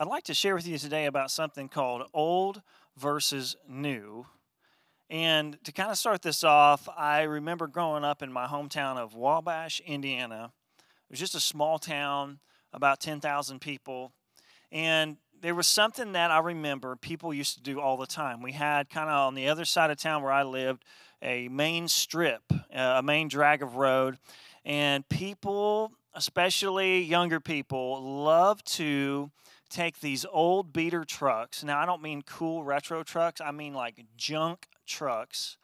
I'd like to share with you today about something called old versus new. And to kind of start this off, I remember growing up in my hometown of Wabash, Indiana. It was just a small town, about 10,000 people. And there was something that I remember people used to do all the time. We had kind of on the other side of town where I lived a main strip, uh, a main drag of road. And people, especially younger people, love to take these old beater trucks. Now, I don't mean cool retro trucks, I mean like junk trucks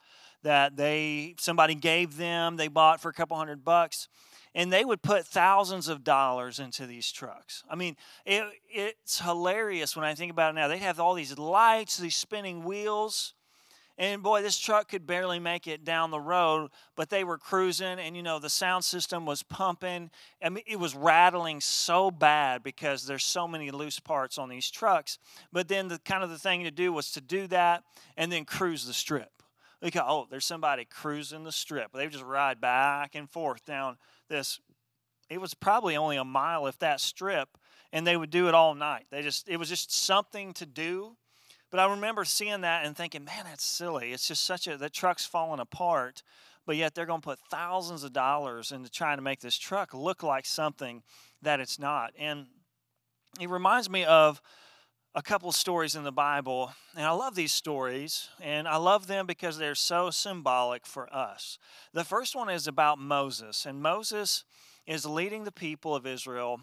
that they somebody gave them, they bought for a couple hundred bucks, and they would put thousands of dollars into these trucks. I mean, it, it's hilarious when I think about it now. They'd have all these lights, these spinning wheels and boy, this truck could barely make it down the road, but they were cruising, and you know, the sound system was pumping. I mean, it was rattling so bad because there's so many loose parts on these trucks. But then the kind of the thing to do was to do that and then cruise the strip. Look, oh, there's somebody cruising the strip. They would just ride back and forth down this. It was probably only a mile if that strip, and they would do it all night. They just it was just something to do but I remember seeing that and thinking, man, that's silly. It's just such a, the truck's falling apart, but yet they're going to put thousands of dollars into trying to make this truck look like something that it's not. And it reminds me of a couple stories in the Bible, and I love these stories, and I love them because they're so symbolic for us. The first one is about Moses, and Moses is leading the people of Israel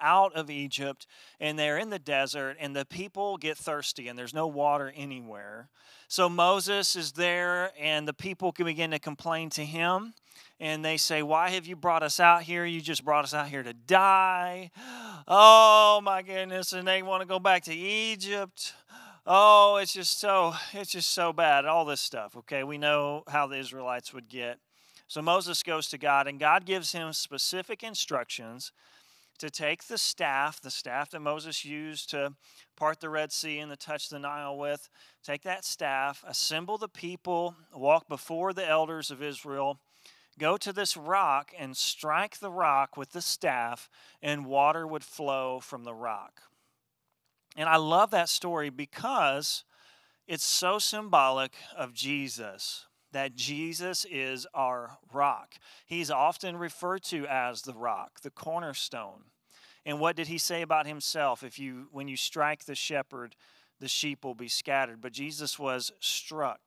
out of Egypt and they're in the desert and the people get thirsty and there's no water anywhere. So Moses is there and the people can begin to complain to him and they say, Why have you brought us out here? You just brought us out here to die. Oh my goodness. And they want to go back to Egypt. Oh, it's just so it's just so bad. All this stuff. Okay, we know how the Israelites would get. So Moses goes to God, and God gives him specific instructions to take the staff, the staff that Moses used to part the Red Sea and to touch the Nile with, take that staff, assemble the people, walk before the elders of Israel, go to this rock and strike the rock with the staff, and water would flow from the rock. And I love that story because it's so symbolic of Jesus that Jesus is our rock. He's often referred to as the rock, the cornerstone. And what did he say about himself? If you when you strike the shepherd, the sheep will be scattered. But Jesus was struck.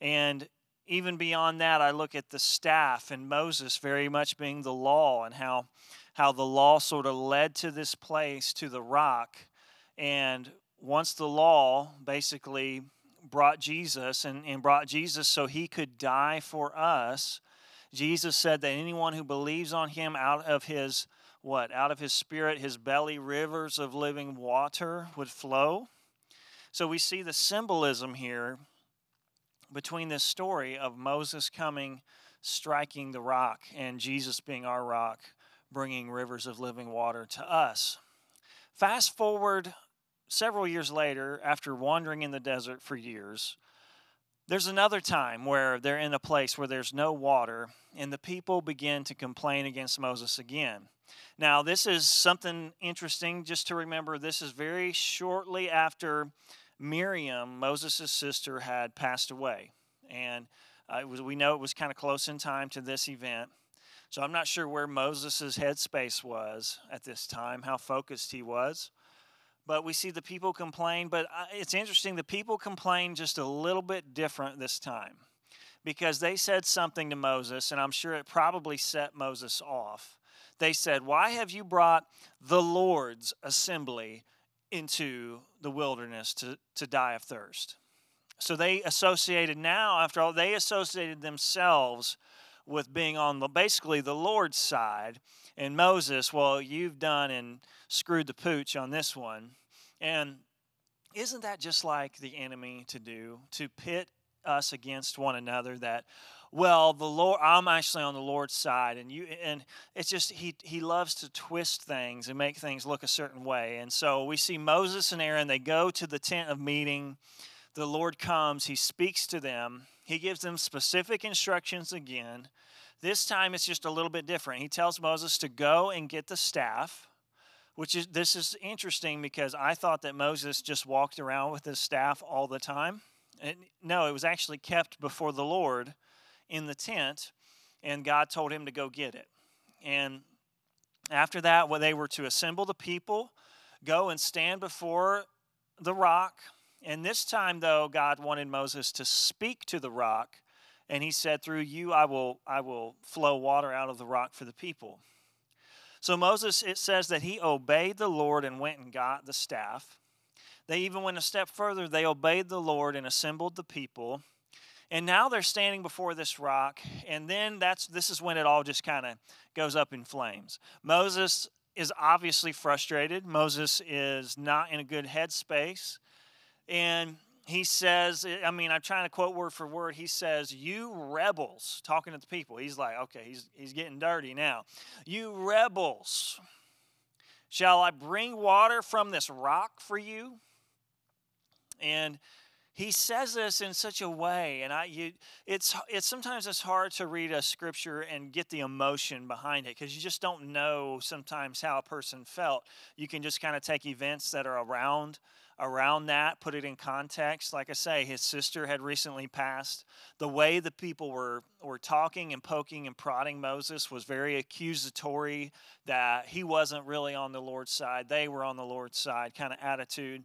And even beyond that, I look at the staff and Moses very much being the law and how how the law sort of led to this place to the rock. And once the law basically brought Jesus and, and brought Jesus so he could die for us. Jesus said that anyone who believes on him out of his what? Out of his spirit, his belly, rivers of living water would flow. So we see the symbolism here between this story of Moses coming, striking the rock, and Jesus being our rock, bringing rivers of living water to us. Fast forward several years later, after wandering in the desert for years, there's another time where they're in a place where there's no water, and the people begin to complain against Moses again. Now, this is something interesting just to remember. This is very shortly after Miriam, Moses' sister, had passed away. And uh, was, we know it was kind of close in time to this event. So I'm not sure where Moses' headspace was at this time, how focused he was but we see the people complain. But uh, it's interesting, the people complain just a little bit different this time because they said something to Moses, and I'm sure it probably set Moses off. They said, Why have you brought the Lord's assembly into the wilderness to, to die of thirst? So they associated now, after all, they associated themselves with being on the basically the Lord's side. And Moses, well, you've done and screwed the pooch on this one. And isn't that just like the enemy to do? To pit us against one another that well the lord i'm actually on the lord's side and you and it's just he he loves to twist things and make things look a certain way and so we see moses and aaron they go to the tent of meeting the lord comes he speaks to them he gives them specific instructions again this time it's just a little bit different he tells moses to go and get the staff which is this is interesting because I thought that Moses just walked around with his staff all the time. And no, it was actually kept before the Lord in the tent, and God told him to go get it. And after that, well, they were to assemble the people, go and stand before the rock. And this time, though, God wanted Moses to speak to the rock, and he said, "Through you, I will, I will flow water out of the rock for the people." So Moses, it says that he obeyed the Lord and went and got the staff. They even went a step further. They obeyed the Lord and assembled the people. And now they're standing before this rock, and then that's this is when it all just kind of goes up in flames. Moses is obviously frustrated. Moses is not in a good headspace. And he says, eh, I mean, I'm trying to quote word for word. He says, You rebels, talking to the people. He's like, okay, he's, he's getting dirty now. You rebels, shall I bring water from this rock for you? And he says this in such a way and i you it's it's sometimes it's hard to read a scripture and get the emotion behind it because you just don't know sometimes how a person felt you can just kind of take events that are around around that put it in context like i say his sister had recently passed the way the people were were talking and poking and prodding moses was very accusatory that he wasn't really on the lord's side they were on the lord's side kind of attitude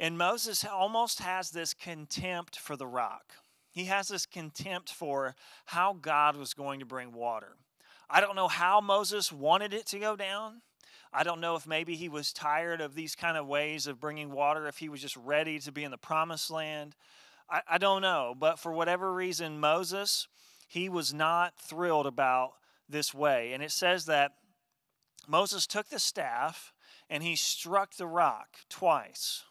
and Moses almost has this contempt for the rock. He has this contempt for how God was going to bring water. I don't know how Moses wanted it to go down. I don't know if maybe he was tired of these kind of ways of bringing water, if he was just ready to be in the promised land. I, I don't know. But for whatever reason, Moses, he was not thrilled about this way. And it says that Moses took the staff and he struck the rock twice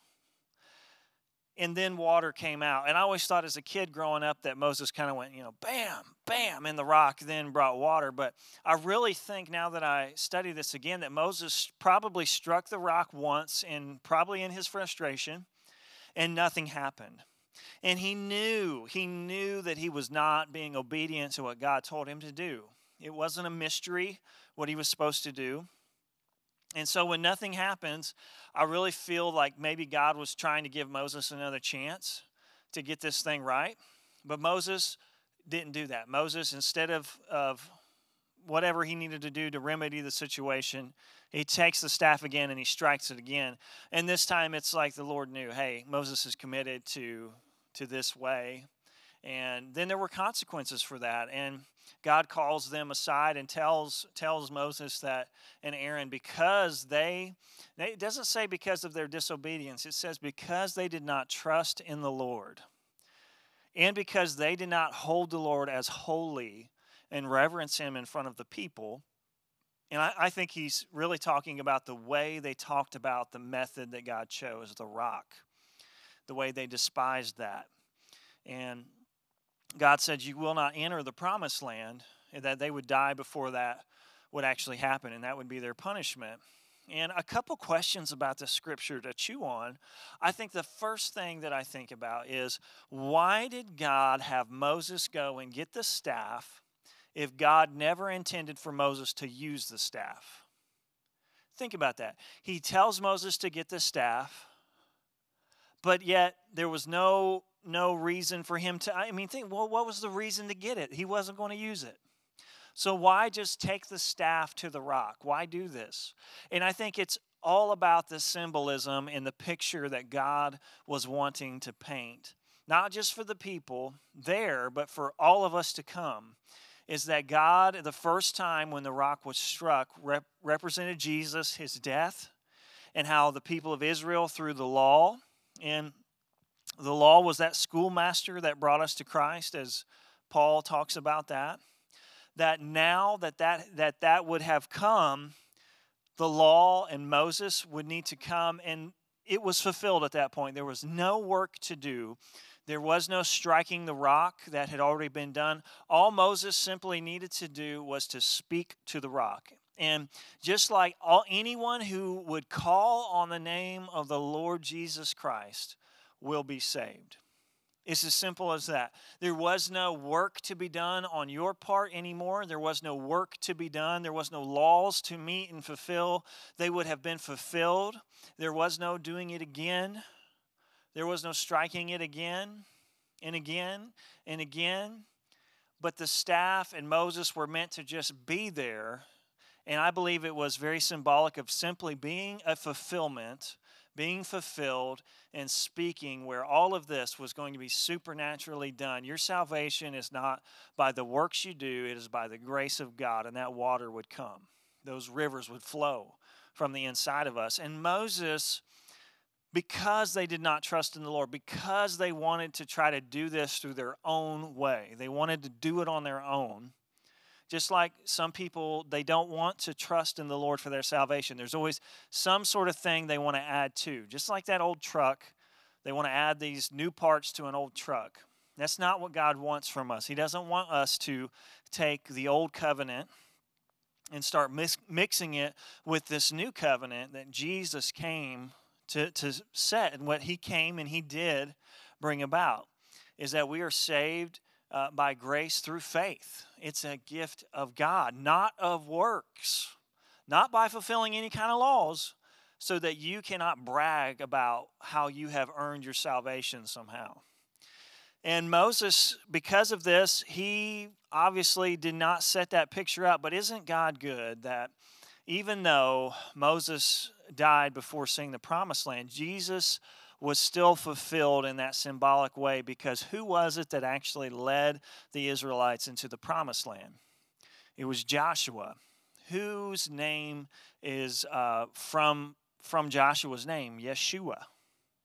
and then water came out. And I always thought as a kid growing up that Moses kind of went, you know, bam, bam, and the rock then brought water. But I really think now that I study this again that Moses probably struck the rock once and probably in his frustration, and nothing happened. And he knew, he knew that he was not being obedient to what God told him to do. It wasn't a mystery what he was supposed to do. And so when nothing happens, I really feel like maybe God was trying to give Moses another chance to get this thing right. But Moses didn't do that. Moses, instead of, of whatever he needed to do to remedy the situation, he takes the staff again and he strikes it again. And this time it's like the Lord knew, hey, Moses is committed to to this way. And then there were consequences for that. And God calls them aside and tells tells Moses that and Aaron because they, it doesn't say because of their disobedience. It says because they did not trust in the Lord. And because they did not hold the Lord as holy and reverence him in front of the people. And I, I think he's really talking about the way they talked about the method that God chose, the rock, the way they despised that. And God said, You will not enter the promised land, and that they would die before that would actually happen, and that would be their punishment. And a couple questions about the scripture to chew on. I think the first thing that I think about is why did God have Moses go and get the staff if God never intended for Moses to use the staff? Think about that. He tells Moses to get the staff, but yet there was no no reason for him to. I mean, think, well, what was the reason to get it? He wasn't going to use it. So why just take the staff to the rock? Why do this? And I think it's all about the symbolism and the picture that God was wanting to paint, not just for the people there, but for all of us to come. Is that God, the first time when the rock was struck, rep- represented Jesus, his death, and how the people of Israel, through the law and the law was that schoolmaster that brought us to Christ, as Paul talks about that. That now that that, that, that would have come, the law and Moses would need to come, and it was fulfilled at that point. There was no work to do. There was no striking the rock that had already been done. All Moses simply needed to do was to speak to the rock. And just like all, anyone who would call on the name of the Lord Jesus Christ will be saved. It's as simple as that. There was no work to be done on your part anymore. There was no work to be done. There was no laws to meet and fulfill. They would have been fulfilled. There was no doing it again. There was no striking it again and again and again. But the staff and Moses were meant to just be there. And I believe it was very symbolic of simply being a fulfillment being fulfilled and speaking where all of this was going to be supernaturally done. Your salvation is not by the works you do, it is by the grace of God, and that water would come. Those rivers would flow from the inside of us. And Moses, because they did not trust in the Lord, because they wanted to try to do this through their own way, they wanted to do it on their own just like some people, they don't want to trust in the Lord for their salvation. There's always some sort of thing they want to add to. Just like that old truck, they want to add these new parts to an old truck. That's not what God wants from us. He doesn't want us to take the old covenant and start mix, mixing it with this new covenant that Jesus came to, to set and what he came and he did bring about is that we are saved uh, by grace through faith. It's a gift of God, not of works, not by fulfilling any kind of laws, so that you cannot brag about how you have earned your salvation somehow. And Moses, because of this, he obviously did not set that picture up. But isn't God good that even though Moses died before seeing the promised land, Jesus was still fulfilled in that symbolic way because who was it that actually led the Israelites into the promised land? It was Joshua, whose name is uh, from, from Joshua's name, Yeshua,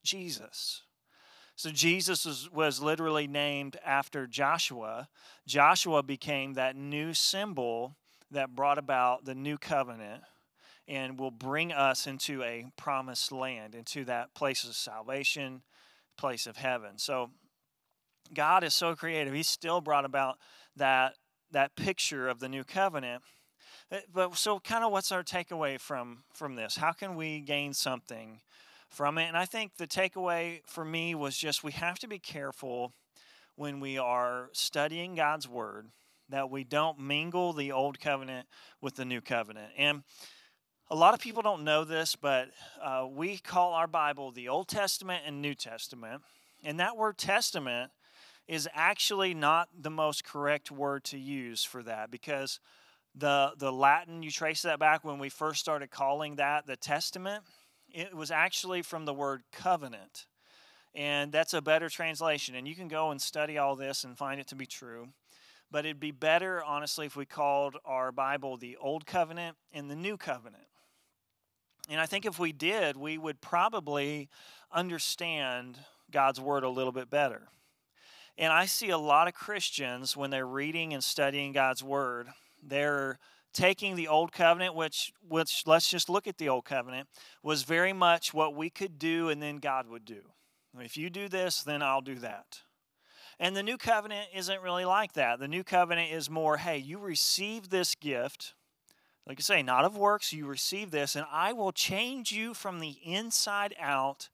Jesus. So Jesus was, was literally named after Joshua. Joshua became that new symbol that brought about the new covenant and will bring us into a promised land, into that place of salvation, place of heaven. So God is so creative. He still brought about that that picture of the new covenant. Uh, but so kind of what's our takeaway from from this? How can we gain something from it? And I think the takeaway for me was just we have to be careful when we are studying God's word that we don't mingle the old covenant with the new covenant. And a lot of people don't know this, but uh, we call our Bible the Old Testament and New Testament. And that word testament is actually not the most correct word to use for that because the, the Latin, you trace that back when we first started calling that the Testament, it was actually from the word covenant. And that's a better translation. And you can go and study all this and find it to be true. But it'd be better, honestly, if we called our Bible the Old Covenant and the New Covenant. And I think if we did, we would probably understand God's word a little bit better. And I see a lot of Christians when they're reading and studying God's word, they're taking the old covenant which which let's just look at the old covenant was very much what we could do and then God would do. If you do this, then I'll do that. And the new covenant isn't really like that. The new covenant is more, hey, you receive this gift like I say, not of works, you receive this, and I will change you from the inside out,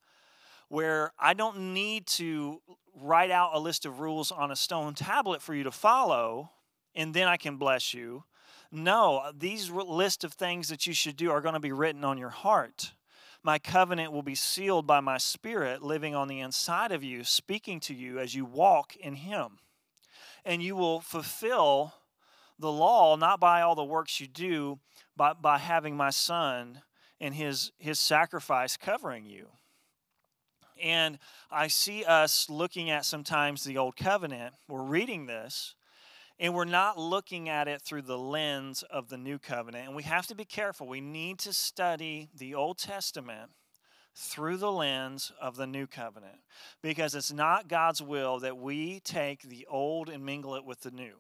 where I don't need to write out a list of rules on a stone tablet for you to follow, and then I can bless you. No, these list of things that you should do are going to be written on your heart. My covenant will be sealed by my spirit living on the inside of you, speaking to you as you walk in Him. And you will fulfill the law not by all the works you do, but by having my son and his, his sacrifice covering you. And I see us looking at sometimes the Old Covenant. We're reading this, and we're not looking at it through the lens of the New Covenant. And we have to be careful. We need to study the Old Testament through the lens of the New Covenant because it's not God's will that we take the old and mingle it with the new.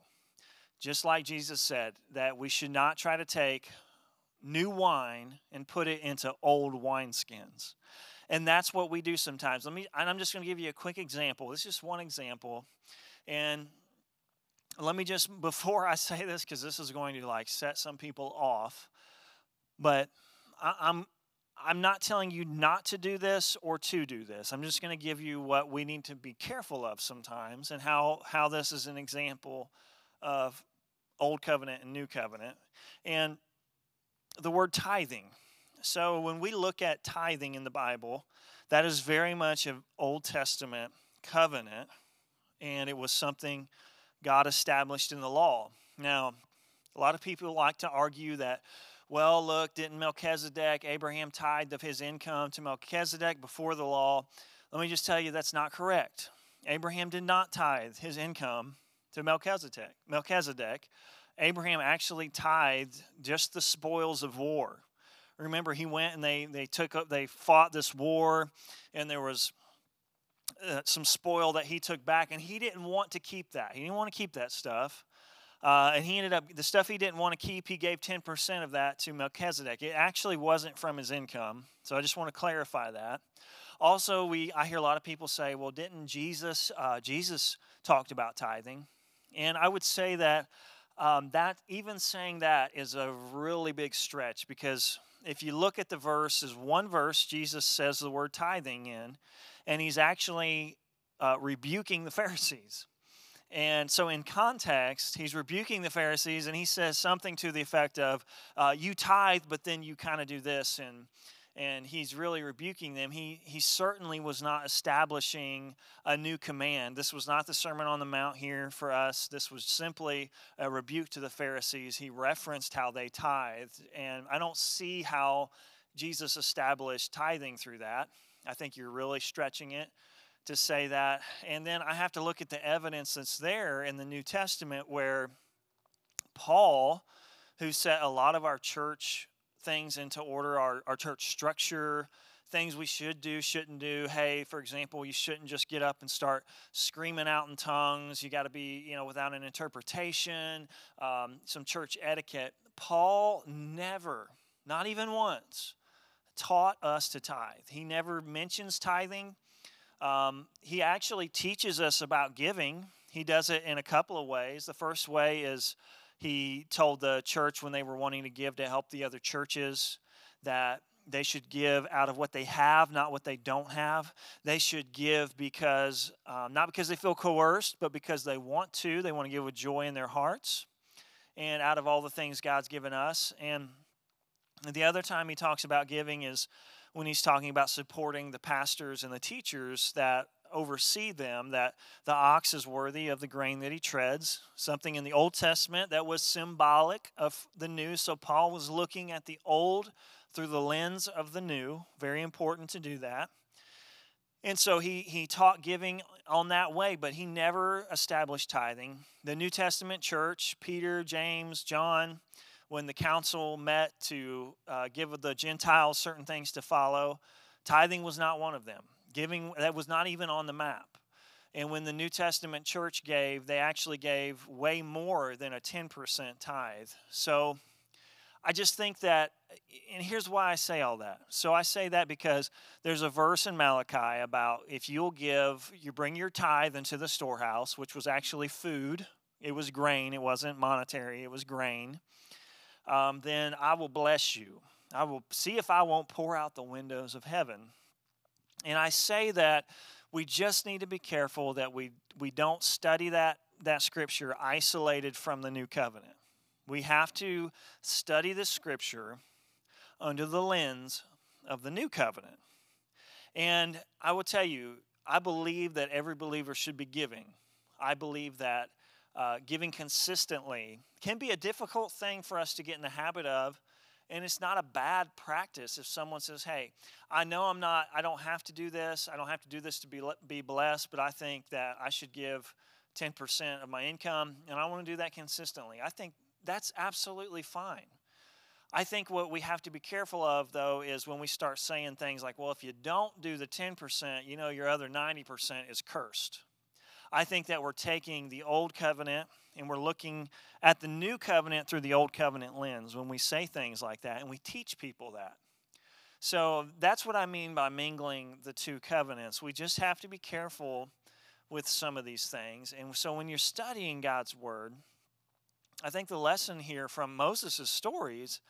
Just like Jesus said, that we should not try to take new wine and put it into old wineskins. And that's what we do sometimes. Let me and I'm just going to give you a quick example. This is just one example. And let me just before I say this cuz this is going to like set some people off, but I, I'm I'm not telling you not to do this or to do this. I'm just going to give you what we need to be careful of sometimes and how, how this is an example of Old Covenant and New Covenant. And the word tithing. So when we look at tithing in the Bible, that is very much an Old Testament covenant, and it was something God established in the law. Now, a lot of people like to argue that well, look, didn't Melchizedek, Abraham tithed of his income to Melchizedek before the law? Let me just tell you that's not correct. Abraham did not tithe his income to Melchizedek. Melchizedek. Abraham actually tithed just the spoils of war. Remember, he went and they, they took up, they fought this war, and there was uh, some spoil that he took back, and he didn't want to keep that. He didn't want to keep that stuff. Uh, and he ended up, the stuff he didn't want to keep, he gave 10% of that to Melchizedek. It actually wasn't from his income. So I just want to clarify that. Also, we, I hear a lot of people say, well, didn't Jesus, uh, Jesus talked about tithing. And I would say that um, that even saying that is a really big stretch because if you look at the verse, is one verse Jesus says the word tithing in, and he's actually uh, rebuking the Pharisees. And so, in context, he's rebuking the Pharisees and he says something to the effect of, uh, You tithe, but then you kind of do this. And, and he's really rebuking them. He, he certainly was not establishing a new command. This was not the Sermon on the Mount here for us. This was simply a rebuke to the Pharisees. He referenced how they tithed. And I don't see how Jesus established tithing through that. I think you're really stretching it to say that. And then I have to look at the evidence that's there in the New Testament where Paul, who set a lot of our church things into order, our, our church structure, things we should do, shouldn't do. Hey, for example, you shouldn't just get up and start screaming out in tongues. You got to be, you know, without an interpretation, um, some church etiquette. Paul never, not even once, taught us to tithe. He never mentions tithing. Um, he actually teaches us about giving. He does it in a couple of ways. The first way is he told the church when they were wanting to give to help the other churches that they should give out of what they have, not what they don't have. They should give because, um, not because they feel coerced, but because they want to. They want to give with joy in their hearts and out of all the things God's given us. And the other time he talks about giving is when he's talking about supporting the pastors and the teachers that oversee them, that the ox is worthy of the grain that he treads. Something in the Old Testament that was symbolic of the new. So Paul was looking at the old through the lens of the new. Very important to do that. And so he, he taught giving on that way, but he never established tithing. The New Testament church, Peter, James, John, when the council met to uh, give the Gentiles certain things to follow, tithing was not one of them. Giving, that was not even on the map. And when the New Testament church gave, they actually gave way more than a 10% tithe. So I just think that, and here's why I say all that. So I say that because there's a verse in Malachi about if you'll give, you bring your tithe into the storehouse, which was actually food, it was grain, it wasn't monetary, it was grain um, then I will bless you. I will see if I won't pour out the windows of heaven. And I say that we just need to be careful that we, we don't study that, that scripture isolated from the new covenant. We have to study the scripture under the lens of the new covenant. And I will tell you, I believe that every believer should be giving. I believe that uh, giving consistently can be a difficult thing for us to get in the habit of and it's not a bad practice if someone says hey i know i'm not i don't have to do this i don't have to do this to be, be blessed but i think that i should give 10% of my income and i want to do that consistently. I think that's absolutely fine. I think what we have to be careful of though is when we start saying things like well if you don't do the 10% you know your other 90% is cursed. I think that we're taking the old covenant and we're looking at the new covenant through the old covenant lens when we say things like that and we teach people that. So that's what I mean by mingling the two covenants. We just have to be careful with some of these things. And so when you're studying God's word, I think the lesson here from Moses' stories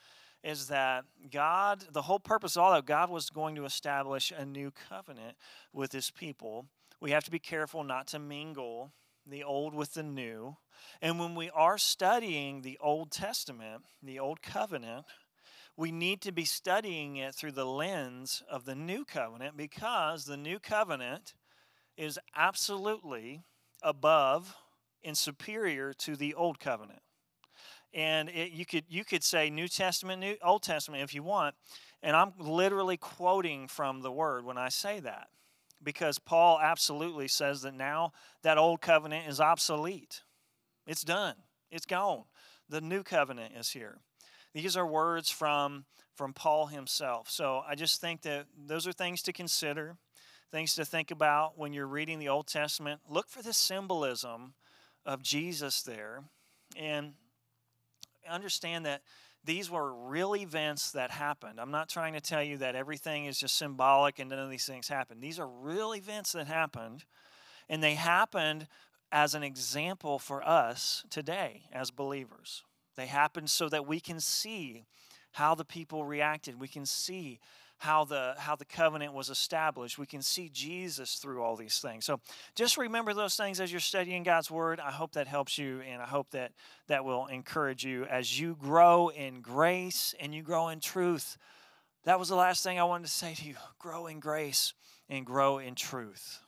is that God, the whole purpose of all that, God was going to establish a new covenant with his people. We have to be careful not to mingle the old with the new. And when we are studying the Old Testament, the Old Covenant, we need to be studying it through the lens of the new covenant because the new covenant is absolutely above and superior to the old covenant. And it, you could you could say New Testament, New Old Testament if you want, and I'm literally quoting from the word when I say that because Paul absolutely says that now that old covenant is obsolete. It's done. It's gone. The new covenant is here. These are words from, from Paul himself. So I just think that those are things to consider, things to think about when you're reading the Old Testament. Look for the symbolism of Jesus there and understand that these were real events that happened. I'm not trying to tell you that everything is just symbolic and none of these things happened. These are real events that happened, and they happened as an example for us today as believers. They happened so that we can see how the people reacted. We can see how the how the covenant was established. We can see Jesus through all these things. So just remember those things as you're studying God's word. I hope that helps you and I hope that that will encourage you as you grow in grace and you grow in truth. That was the last thing I wanted to say to you. Grow in grace and grow in truth.